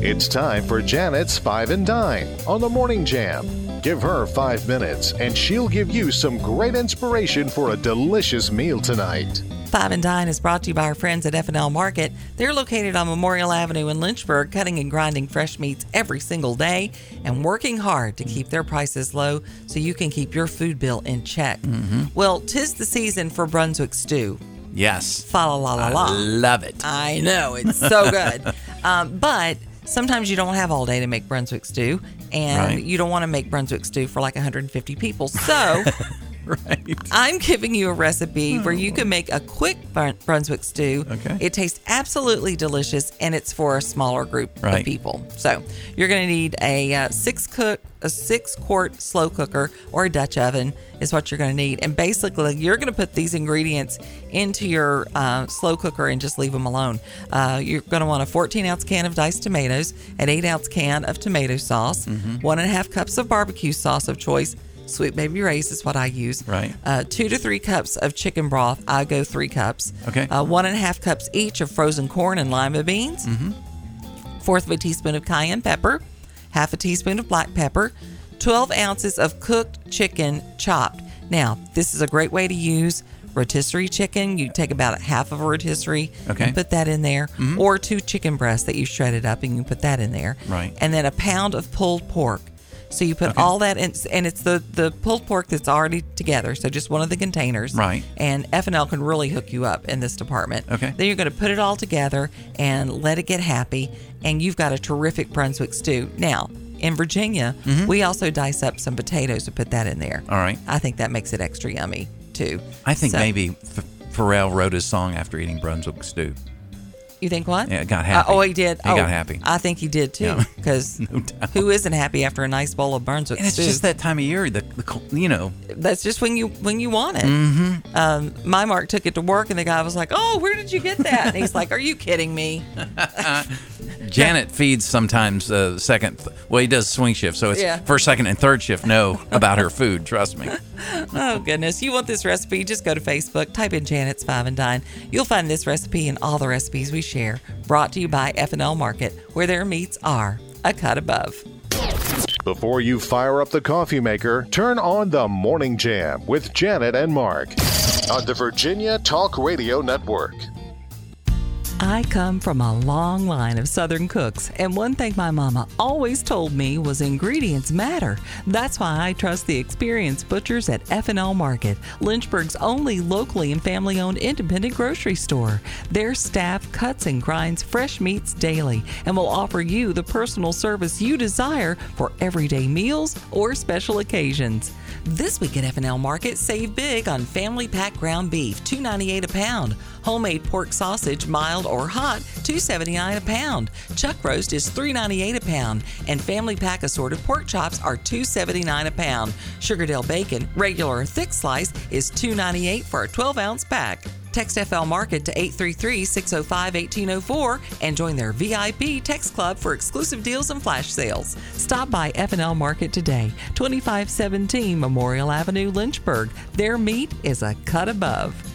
It's time for Janet's Five and Dine on the Morning Jam. Give her five minutes and she'll give you some great inspiration for a delicious meal tonight. Five and Dine is brought to you by our friends at F&L Market. They're located on Memorial Avenue in Lynchburg, cutting and grinding fresh meats every single day and working hard to keep their prices low so you can keep your food bill in check. Well, tis the season for Brunswick stew. Yes. Fa la la la la. I love it. I know it's so good, um, but sometimes you don't have all day to make Brunswick stew, and Right. you don't want to make Brunswick stew for like 150 people. So right. I'm giving you a recipe where you can make a quick Brunswick stew. Okay. It tastes absolutely delicious, and it's for a smaller group of people. So you're going to need a uh, six cook, a six quart slow cooker or a Dutch oven is what you're going to need. And basically, you're going to put these ingredients into your uh, slow cooker and just leave them alone. Uh, you're going to want a 14 ounce can of diced tomatoes, an 8 ounce can of tomato sauce, one and a half cups of barbecue sauce of choice. Sweet Baby Ray's is what I use. Right. Uh, two to three cups of chicken broth. I go three cups. Okay. Uh, one and a half cups each of frozen corn and lima beans. Mm-hmm. Fourth of a teaspoon of cayenne pepper. Half a teaspoon of black pepper. 12 ounces of cooked chicken chopped. Now, this is a great way to use rotisserie chicken. You take about half of a rotisserie Okay. and put that in there, or two chicken breasts that you shredded up and you put that in there. Right. And then a pound of pulled pork. So you put all that in, and it's the the pulled pork that's already together. So just one of the containers. Right. And F and L can really hook you up in this department. Okay. Then you're going to put it all together and let it get happy, and you've got a terrific Brunswick stew. Now, in Virginia, we also dice up some potatoes to put that in there. Mm-hmm. All right. I think that makes it extra yummy too. I think So- maybe Pharrell wrote his song after eating Brunswick stew. You think what? Yeah, got Uh, happy. oh, he did. He oh, got happy. I think he did too. Yeah. Because No who isn't happy after a nice bowl of Brunswick And it's just that time of year, the, the you know, That's just when you when you want it. Mm-hmm. Um, my Mark took it to work, and the guy was like, "Oh, where did you get that?" And he's like, "Are you kidding me?" Janet feeds sometimes uh, second. Well, he does swing shift, so it's Yeah. first, second, and third shift know about her food. Trust me. Oh goodness! You want this recipe? Just go to Facebook, type in Janet's Five and Dine. You'll find this recipe and all the recipes we share. Brought to you by F&L Market, where their meats are a cut above. Before you fire up the coffee maker, turn on the Morning Jam with Janet and Mark on the Virginia Talk Radio Network. I come from a long line of Southern cooks, and one thing my mama always told me was ingredients matter. That's why I trust the experienced butchers at F&L Market, Lynchburg's only locally and family-owned independent grocery store. Their staff cuts and grinds fresh meats daily and will offer you the personal service you desire for everyday meals or special occasions. This week at F&L Market, save big on family pack ground beef, $2.98 a pound. Homemade pork sausage, mild or hot, $2.79 a pound. Chuck roast is $3.98 a pound, and family pack assorted pork chops are $2.79 a pound. Sugardale bacon, regular or thick slice, is $2.98 for a 12-ounce pack. Text FL Market to 833 605 1804 and join their VIP text club for exclusive deals and flash sales. Stop by F&L Market today, 2517 Memorial Avenue, Lynchburg. Their meat is a cut above.